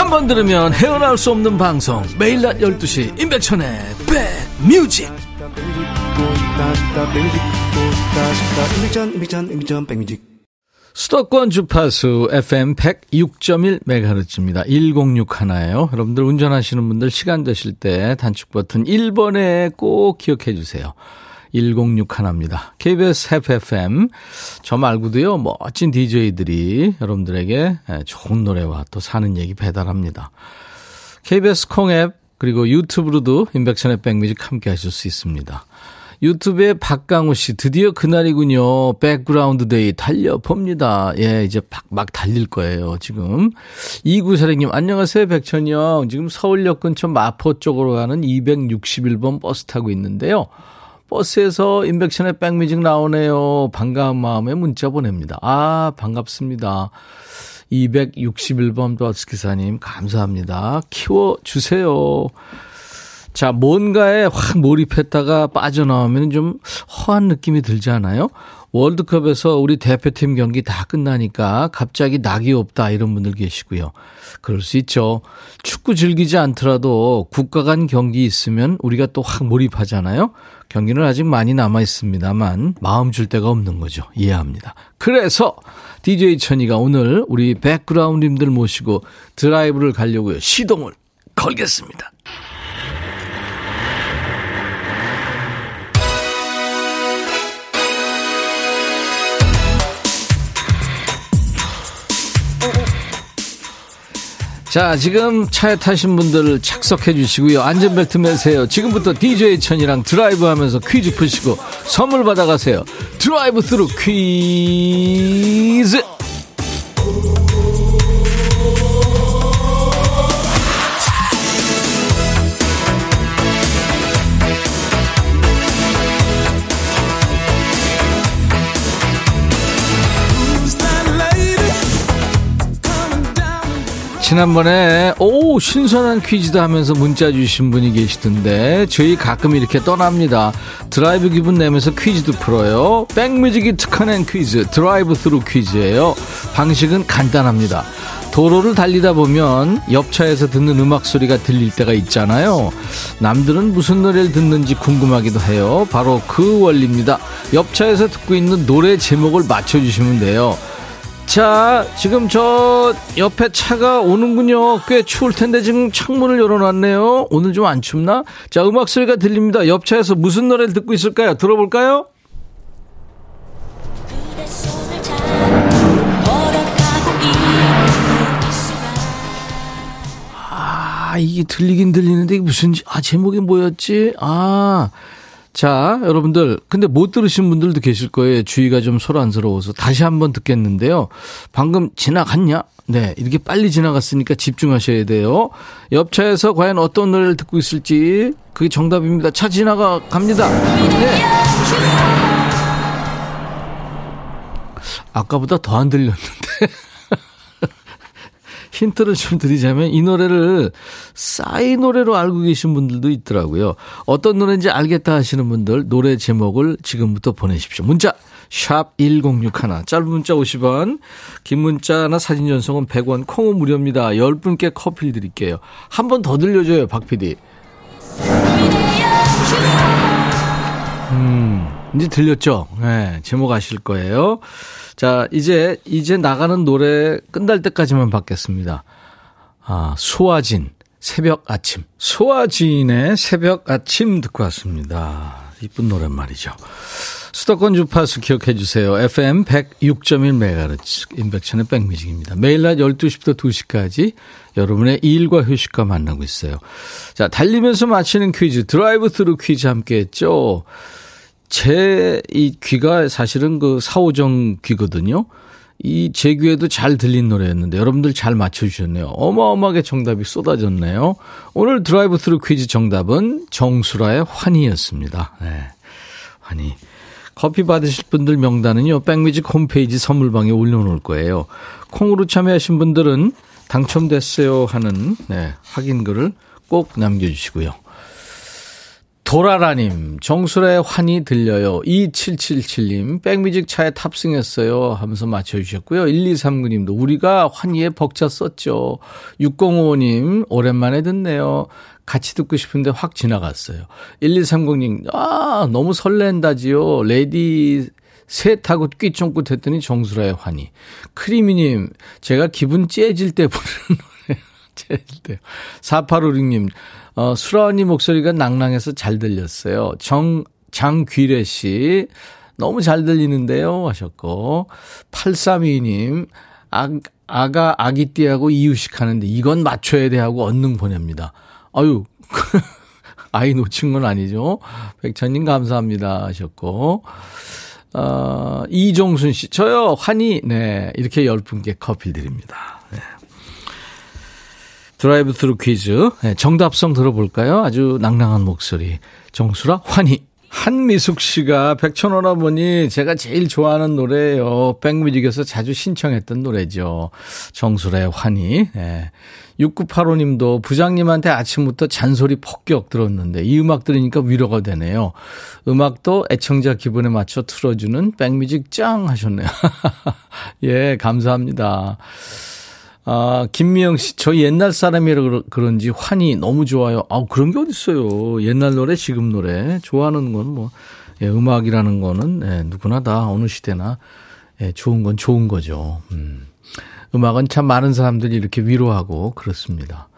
한 번 들으면 헤어나올 수 없는 방송 매일 낮 12시 임백천의 백뮤직 수도권 주파수 FM 106.1MHz입니다. 106 하나예요. 여러분들 운전하시는 분들 시간 되실 때 단축 버튼 1번에 꼭 기억해 주세요. 106 하나입니다. KBS FFM. 저 말고도요, 멋진 DJ들이 여러분들에게 좋은 노래와 또 사는 얘기 배달합니다. KBS 콩앱, 그리고 유튜브로도 임백천의 백뮤직 함께 하실 수 있습니다. 유튜브에 박강우 씨, 드디어 그날이군요. 백그라운드 데이 달려봅니다. 예, 이제 막, 막 달릴 거예요, 지금. 이구사령님, 안녕하세요, 백천이 형. 지금 서울역 근처 마포 쪽으로 가는 261번 버스 타고 있는데요. 버스에서 인백션의 백뮤직 나오네요. 반가운 마음에 문자 보냅니다. 아, 반갑습니다. 261번 버스 기사님, 감사합니다. 키워주세요. 자, 뭔가에 확 몰입했다가 빠져나오면 좀 허한 느낌이 들지 않아요? 월드컵에서 우리 대표팀 경기 다 끝나니까 갑자기 낙이 없다 이런 분들 계시고요. 그럴 수 있죠. 축구 즐기지 않더라도 국가 간 경기 있으면 우리가 또 확 몰입하잖아요. 경기는 아직 많이 남아 있습니다만 마음 줄 데가 없는 거죠. 이해합니다. 그래서 DJ 천이가 오늘 우리 백그라운드님들 모시고 드라이브를 가려고요. 시동을 걸겠습니다. 자, 지금 차에 타신 분들 착석해 주시고요. 안전벨트 매세요. 지금부터 DJ 천이랑 드라이브 하면서 퀴즈 푸시고 선물 받아가세요. 드라이브 스루 퀴즈! 지난번에 오 신선한 퀴즈도 하면서 문자 주신 분이 계시던데 저희 가끔 이렇게 떠납니다. 드라이브 기분 내면서 퀴즈도 풀어요. 백뮤직이 특허 낸 퀴즈 드라이브 스루 퀴즈예요. 방식은 간단합니다. 도로를 달리다 보면 옆차에서 듣는 음악 소리가 들릴 때가 있잖아요. 남들은 무슨 노래를 듣는지 궁금하기도 해요. 바로 그 원리입니다. 옆차에서 듣고 있는 노래 제목을 맞춰주시면 돼요. 자, 지금 저 옆에 차가 오는군요. 꽤 추울 텐데 지금 창문을 열어놨네요. 오늘 좀 안 춥나? 자, 음악 소리가 들립니다. 옆 차에서 무슨 노래를 듣고 있을까요? 들어볼까요? 아, 이게 들리긴 들리는데 이게 무슨, 아, 제목이 뭐였지? 아, 자, 여러분들. 근데 못 들으신 분들도 계실 거예요. 주의가 좀 소란스러워서. 다시 한번 듣겠는데요. 방금 지나갔냐? 네. 이렇게 빨리 지나갔으니까 집중하셔야 돼요. 옆차에서 과연 어떤 노래를 듣고 있을지. 그게 정답입니다. 차 지나가 갑니다. 네. 아까보다 더 안 들렸는데. 힌트를 좀 드리자면 이 노래를 싸이 노래로 알고 계신 분들도 있더라고요. 어떤 노래인지 알겠다 하시는 분들 노래 제목을 지금부터 보내십시오. 문자 샵 1061, 짧은 문자 50원, 긴 문자나 사진 전송은 100원, 콩은 무료입니다. 10분께 커피 드릴게요. 한 번 더 들려줘요, 박 PD. 음, 이제 들렸죠? 네, 제목 아실 거예요. 자, 이제, 이제 나가는 노래 끝날 때까지만 받겠습니다. 아, 소아진, 새벽 아침. 소아진의 새벽 아침 듣고 왔습니다. 이쁜 노래 말이죠. 수도권 주파수 기억해 주세요. FM 106.1MHz 임백천의 백뮤직입니다. 매일 낮 12시부터 2시까지 여러분의 일과 휴식과 만나고 있어요. 자, 달리면서 맞히는 퀴즈, 드라이브 스루 퀴즈 함께 했죠. 제 이 귀가 사실은 그 사오정 귀거든요. 이 제 귀에도 잘 들린 노래였는데 여러분들 잘 맞춰주셨네요. 어마어마하게 정답이 쏟아졌네요. 오늘 드라이브 스루 퀴즈 정답은 정수라의 환희였습니다. 네. 환희. 커피 받으실 분들 명단은요, 백뮤직 홈페이지 선물방에 올려놓을 거예요. 콩으로 참여하신 분들은 당첨됐어요 하는, 네, 확인글을 꼭 남겨주시고요. 도라라님, 정수의 환이 들려요. 2777님, 백뮤직 차에 탑승했어요. 하면서 맞춰주셨고요. 1239님도, 우리가 환희에 벅차 썼죠. 6055님, 오랜만에 듣네요. 같이 듣고 싶은데 확 지나갔어요. 1230님, 아, 너무 설렌다지요. ready set하고 귀 쫑긋 했더니 정수라의 환희. 크리미님, 제가 기분 째질 때 부르는 때. 4856님, 어, 수라 언니 목소리가 낭낭해서 잘 들렸어요. 정, 장귀래 씨. 너무 잘 들리는데요. 하셨고. 8322님. 아, 아가 아기띠하고 이유식 하는데 이건 맞춰야 돼 하고 언능 보냅니다. 아유. 아이 놓친 건 아니죠. 백천님 감사합니다 하셨고. 어, 이종순 씨. 저요, 환희. 네. 이렇게 열 분께 커피 드립니다. 드라이브 스루 퀴즈. 네, 정답송 들어볼까요? 아주 낭낭한 목소리. 정수라 환희. 한미숙 씨가 백천 오라버니 제가 제일 좋아하는 노래예요. 백뮤직에서 자주 신청했던 노래죠. 정수라의 환희. 네. 6985님도 부장님한테 아침부터 잔소리 폭격 들었는데 이 음악 들으니까 위로가 되네요. 음악도 애청자 기분에 맞춰 틀어주는 백뮤직 짱 하셨네요. 예, 감사합니다. 아, 김미영 씨, 저 옛날 사람이라 그런지 환희 너무 좋아요. 아, 그런 게 어딨어요. 옛날 노래, 지금 노래. 좋아하는 건 뭐, 예, 음악이라는 거는, 예, 누구나 다 어느 시대나, 예, 좋은 건 좋은 거죠. 음. 음악은 참 많은 사람들이 이렇게 위로하고 그렇습니다.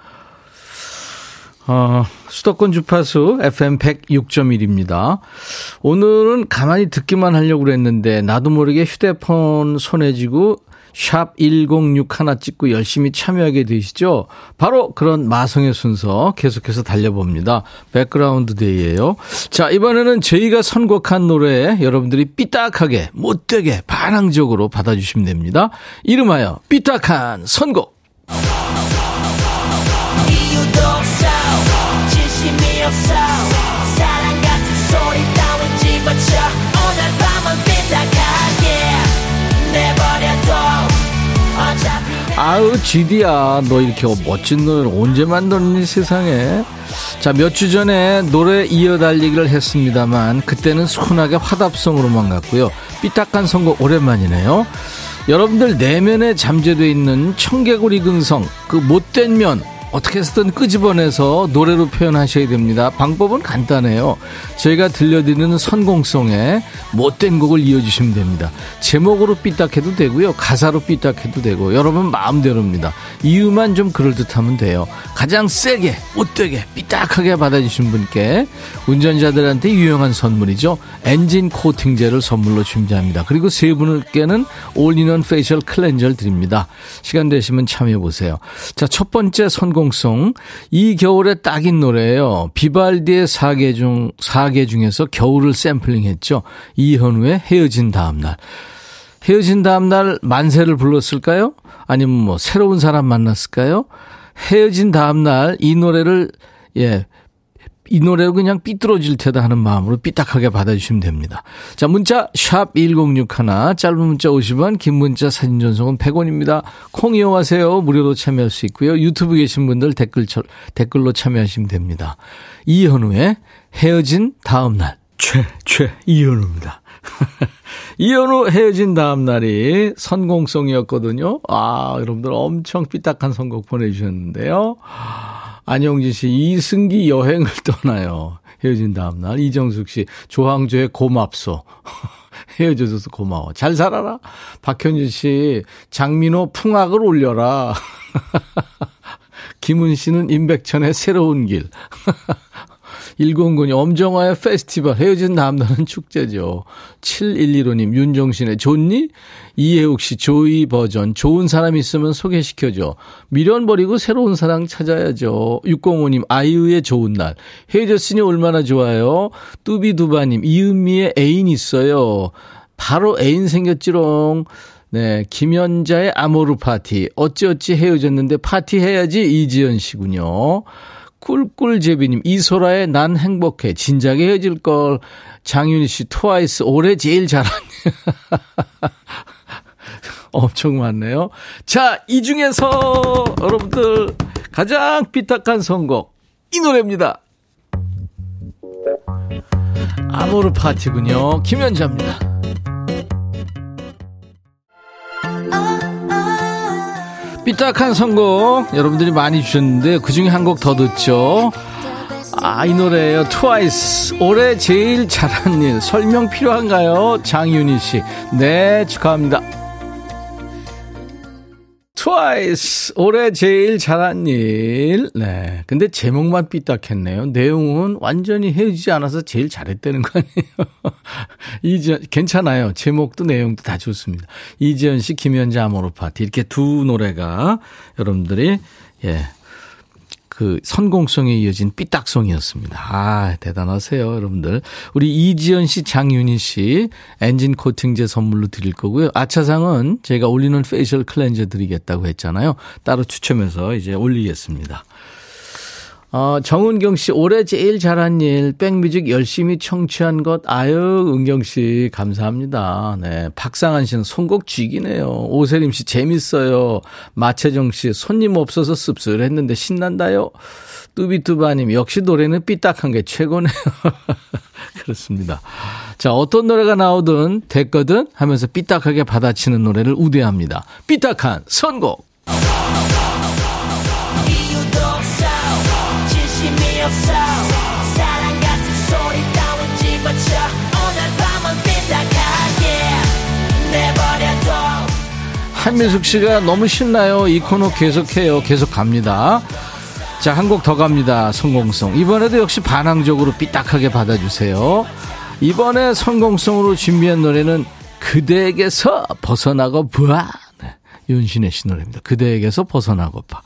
어, 수도권 주파수 FM 106.1입니다. 오늘은 가만히 듣기만 하려고 그랬는데 나도 모르게 휴대폰 손에 쥐고 샵 1061 하나 찍고 열심히 참여하게 되시죠? 바로 그런 마성의 순서 계속해서 달려봅니다. 백그라운드 데이예요. 자, 이번에는 저희가 선곡한 노래 여러분들이 삐딱하게, 못되게, 반항적으로 받아주시면 됩니다. 이름하여 삐딱한 선곡. 사랑 같은 소리 따윈 집어쳐. 아우 지디야 너 이렇게 멋진 노래를 언제 만들었니 세상에? 자 몇 주 전에 노래 이어달리기를 했습니다만 그때는 순하게 화답성으로만 갔고요. 삐딱한 선곡 오랜만이네요. 여러분들 내면에 잠재되어 있는 청개구리 근성 그 못된 면 어떻게 해서든 끄집어내서 노래로 표현하셔야 됩니다. 방법은 간단해요. 저희가 들려드리는 선공송에 못된 곡을 이어주시면 됩니다. 제목으로 삐딱해도 되고요. 가사로 삐딱해도 되고 여러분 마음대로입니다. 이유만 좀 그럴듯하면 돼요. 가장 세게 못되게 삐딱하게 받아주신 분께 운전자들한테 유용한 선물이죠. 엔진 코팅제를 선물로 준비합니다. 그리고 세 분께는 all-in-one facial cleanser를 드립니다. 시간 되시면 참여해보세요. 자, 첫 번째 선공 송. 이 겨울에 딱인 노래예요. 비발디의 사계 중, 사계 중에서 겨울을 샘플링 했죠. 이현우의 헤어진 다음날. 헤어진 다음날 만세를 불렀을까요? 아니면 뭐 새로운 사람 만났을까요? 헤어진 다음날 이 노래를 예. 이 노래로 그냥 삐뚤어질 테다 하는 마음으로 삐딱하게 받아주시면 됩니다. 자, 문자 샵 1061, 짧은 문자 50원, 긴 문자 사진 전송은 100원입니다. 콩 이용하세요. 무료로 참여할 수 있고요. 유튜브 계신 분들 댓글, 댓글로 참여하시면 됩니다. 이현우의 헤어진 다음날. 최, 최, 이현우입니다. 이현우 헤어진 다음 날이 선공송이었거든요. 아, 여러분들 엄청 삐딱한 선곡 보내주셨는데요. 안영진 씨, 이승기 여행을 떠나요. 헤어진 다음 날. 이정숙 씨, 조항조의 고맙소. 헤어져줘서 고마워. 잘 살아라. 박현진 씨, 장민호 풍악을 올려라. 김은 씨는 임백천의 새로운 길. 1009님, 엄정화의 페스티벌, 헤어진 다음날은 축제죠. 7115님, 윤종신의 좋니? 이혜욱 씨, 조이 버전, 좋은 사람 있으면 소개시켜줘. 미련 버리고 새로운 사랑 찾아야죠. 605님, 아이유의 좋은 날. 헤어졌으니 얼마나 좋아요. 뚜비두바님, 이은미의 애인 있어요. 바로 애인 생겼지롱. 네, 김연자의 아모르 파티. 어찌어찌 헤어졌는데 파티 해야지 이지연 씨군요. 꿀꿀제비님, 이소라의 난 행복해. 진작에 헤어질 걸. 장윤희 씨, 트와이스, 올해 제일 잘하네. 엄청 많네요. 자, 이 중에서 여러분들 가장 삐딱한 선곡. 이 노래입니다. 아모르 파티군요. 김연자입니다. 삐딱한 선곡 여러분들이 많이 주셨는데 그중에 한 곡 더 듣죠. 아, 이 노래예요. 트와이스. 올해 제일 잘한 일. 설명 필요한가요? 장윤희 씨. 네, 축하합니다. 트와이스 올해 제일 잘한 일. 네. 근데 제목만 삐딱했네요. 내용은 완전히 헤어지지 않아서 제일 잘했다는 거 아니에요. 이지연 괜찮아요. 제목도 내용도 다 좋습니다. 이지연 씨, 김현자 아모르 파티 이렇게 두 노래가 여러분들이 예. 그 선공성에 이어진 삐딱송이었습니다. 아, 대단하세요, 여러분들. 우리 이지연 씨, 장윤희 씨 엔진 코팅제 선물로 드릴 거고요. 아차상은 제가 all-in-one facial cleanser 드리겠다고 했잖아요. 따로 추첨해서 이제 올리겠습니다. 어, 정은경 씨, 올해 제일 잘한 일, 백뮤직 열심히 청취한 것, 아유, 은경 씨, 감사합니다. 네. 박상한 씨는 선곡 쥐기네요. 오세림 씨, 재밌어요. 마채정 씨, 손님 없어서 씁쓸했는데 신난다요. 뚜비뚜바님, 역시 노래는 삐딱한 게 최고네요. 그렇습니다. 자, 어떤 노래가 나오든 됐거든 하면서 삐딱하게 받아치는 노래를 우대합니다. 삐딱한 선곡. 없어. 사랑 같은 소리 따윈 집어쳐. 오늘 밤은 삐딱하게 내버려둬. 한민숙 씨가 너무 신나요. 이 코너 계속해요. 계속 갑니다. 자 한 곡 더 갑니다. 선공송 이번에도 역시 반항적으로 삐딱하게 받아주세요. 이번에 선공송으로 준비한 노래는 그대에게서 벗어나고파 윤시내 씨 노래입니다. 그대에게서 벗어나고파.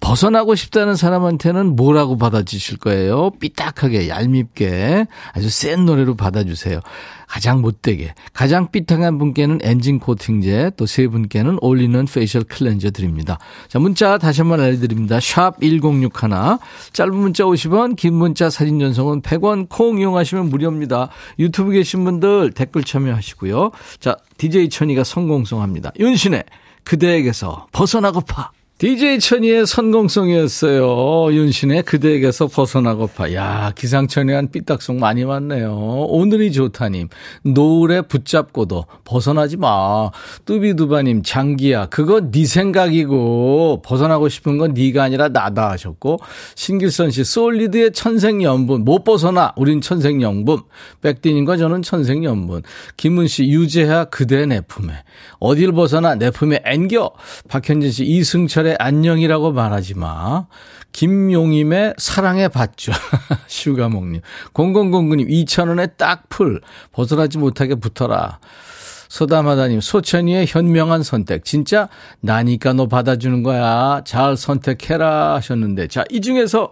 벗어나고 싶다는 사람한테는 뭐라고 받아주실 거예요? 삐딱하게, 얄밉게, 아주 센 노래로 받아주세요. 가장 못되게, 가장 삐딱한 분께는 엔진 코팅제, 또 세 분께는 all-in-one facial cleanser 드립니다. 자, 문자 다시 한번 알려드립니다. 샵 1061, 짧은 문자 50원, 긴 문자 사진 전송은 100원, 콩 이용하시면 무료입니다. 유튜브 계신 분들 댓글 참여하시고요. 자, DJ 천이가 성공성합니다. 윤신의 그대에게서 벗어나고파. DJ 천이의 선공성이었어요. 윤신의 그대에게서 벗어나고파. 야, 기상천외한 삐딱송 많이 왔네요. 오늘이 좋다님. 노을에 붙잡고도 벗어나지 마. 뚜비두바님, 장기하. 그건 네 생각이고 벗어나고 싶은 건 네가 아니라 나다 하셨고 신길선 씨, 솔리드의 천생연분. 못 벗어나. 우린 천생연분. 백디님과 저는 천생연분. 김은 씨, 유재하 그대 내 품에. 어딜 벗어나 내 품에 앵겨. 박현진 씨, 이승철의 내 안녕이라고 말하지 마. 김용임의 사랑의 밧줄. 슈가몽님. 0009님, 2,000원에 딱 풀. 벗어나지 못하게 붙어라. 소다마다님, 소찬휘의 현명한 선택. 진짜 나니까 너 받아주는 거야. 잘 선택해라 하셨는데. 자, 이 중에서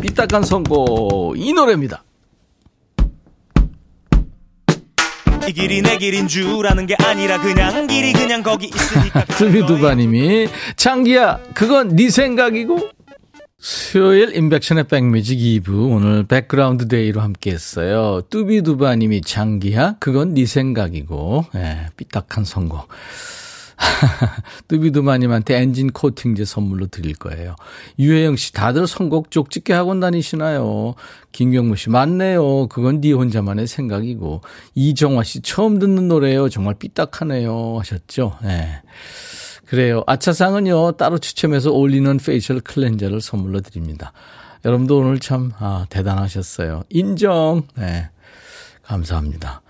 삐딱한 선곡. 이 노래입니다. 이 길이 내 길인 줄 아는 게 아니라 그냥 길이 그냥 거기 있으니까 두비두바님이 장기하 그건 네 생각이고? 수요일 임백천의 백뮤직 2부 오늘 백그라운드 Day로 함께 했어요. 뚜비두바님이 장기하 그건 네 생각이고. 예, 삐딱한 선곡 뚜비두바님한테 엔진 코팅제 선물로 드릴 거예요. 유혜영 씨, 다들 선곡 쪽집게 학원 다니시나요? 김경무 씨, 맞네요. 그건 네 혼자만의 생각이고. 이정화 씨, 처음 듣는 노래예요. 정말 삐딱하네요. 하셨죠? 네. 그래요. 아차상은요, 따로 추첨해서 올리는 facial cleanser를 선물로 드립니다. 여러분도 오늘 참, 아, 대단하셨어요. 인정. 네. 감사합니다.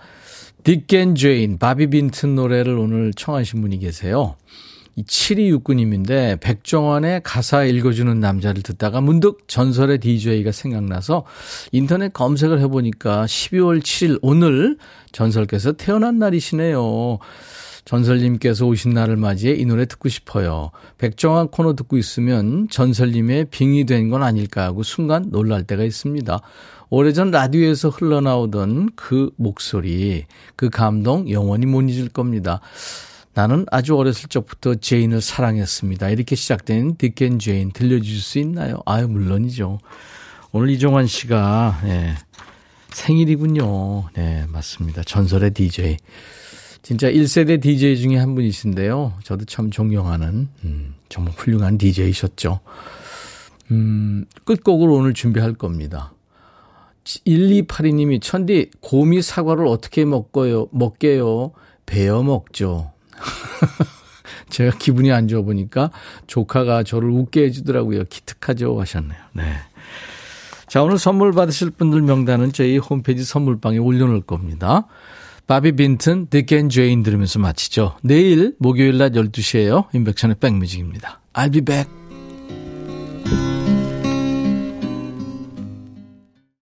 Dick and Jane, 바비 빈튼 노래를 오늘 청하신 분이 계세요. 이 7269님인데 백종원의 가사 읽어주는 남자를 듣다가 문득 전설의 DJ가 생각나서 인터넷 검색을 해보니까 12월 7일 오늘 전설께서 태어난 날이시네요. 전설님께서 오신 날을 맞이해 이 노래 듣고 싶어요. 백종원 코너 듣고 있으면 전설님의 빙의 된 건 아닐까 하고 순간 놀랄 때가 있습니다. 오래전 라디오에서 흘러나오던 그 목소리, 그 감동 영원히 못 잊을 겁니다. 나는 아주 어렸을 적부터 제인을 사랑했습니다. 이렇게 시작된 Dick and Jane 들려주실 수 있나요? 아유, 물론이죠. 오늘 이종환 씨가, 네, 생일이군요. 네, 맞습니다. 전설의 DJ. 진짜 1세대 DJ 중에 한 분이신데요. 저도 참 존경하는, 음, 정말 훌륭한 DJ셨죠. 음, 끝곡으로 오늘 준비할 겁니다. 1282님이 천디 곰이 사과를 어떻게 먹고요? 먹게요? 베어 먹죠. 제가 기분이 안 좋아 보이니까 조카가 저를 웃게 해주더라고요. 기특하죠 하셨네요. 네. 자 오늘 선물 받으실 분들 명단은 저희 홈페이지 선물방에 올려놓을 겁니다. 바비 빈튼, Dick and Jane 들으면서 마치죠. 내일 목요일 날 12시에요. 임백천의 백뮤직입니다. I'll be back.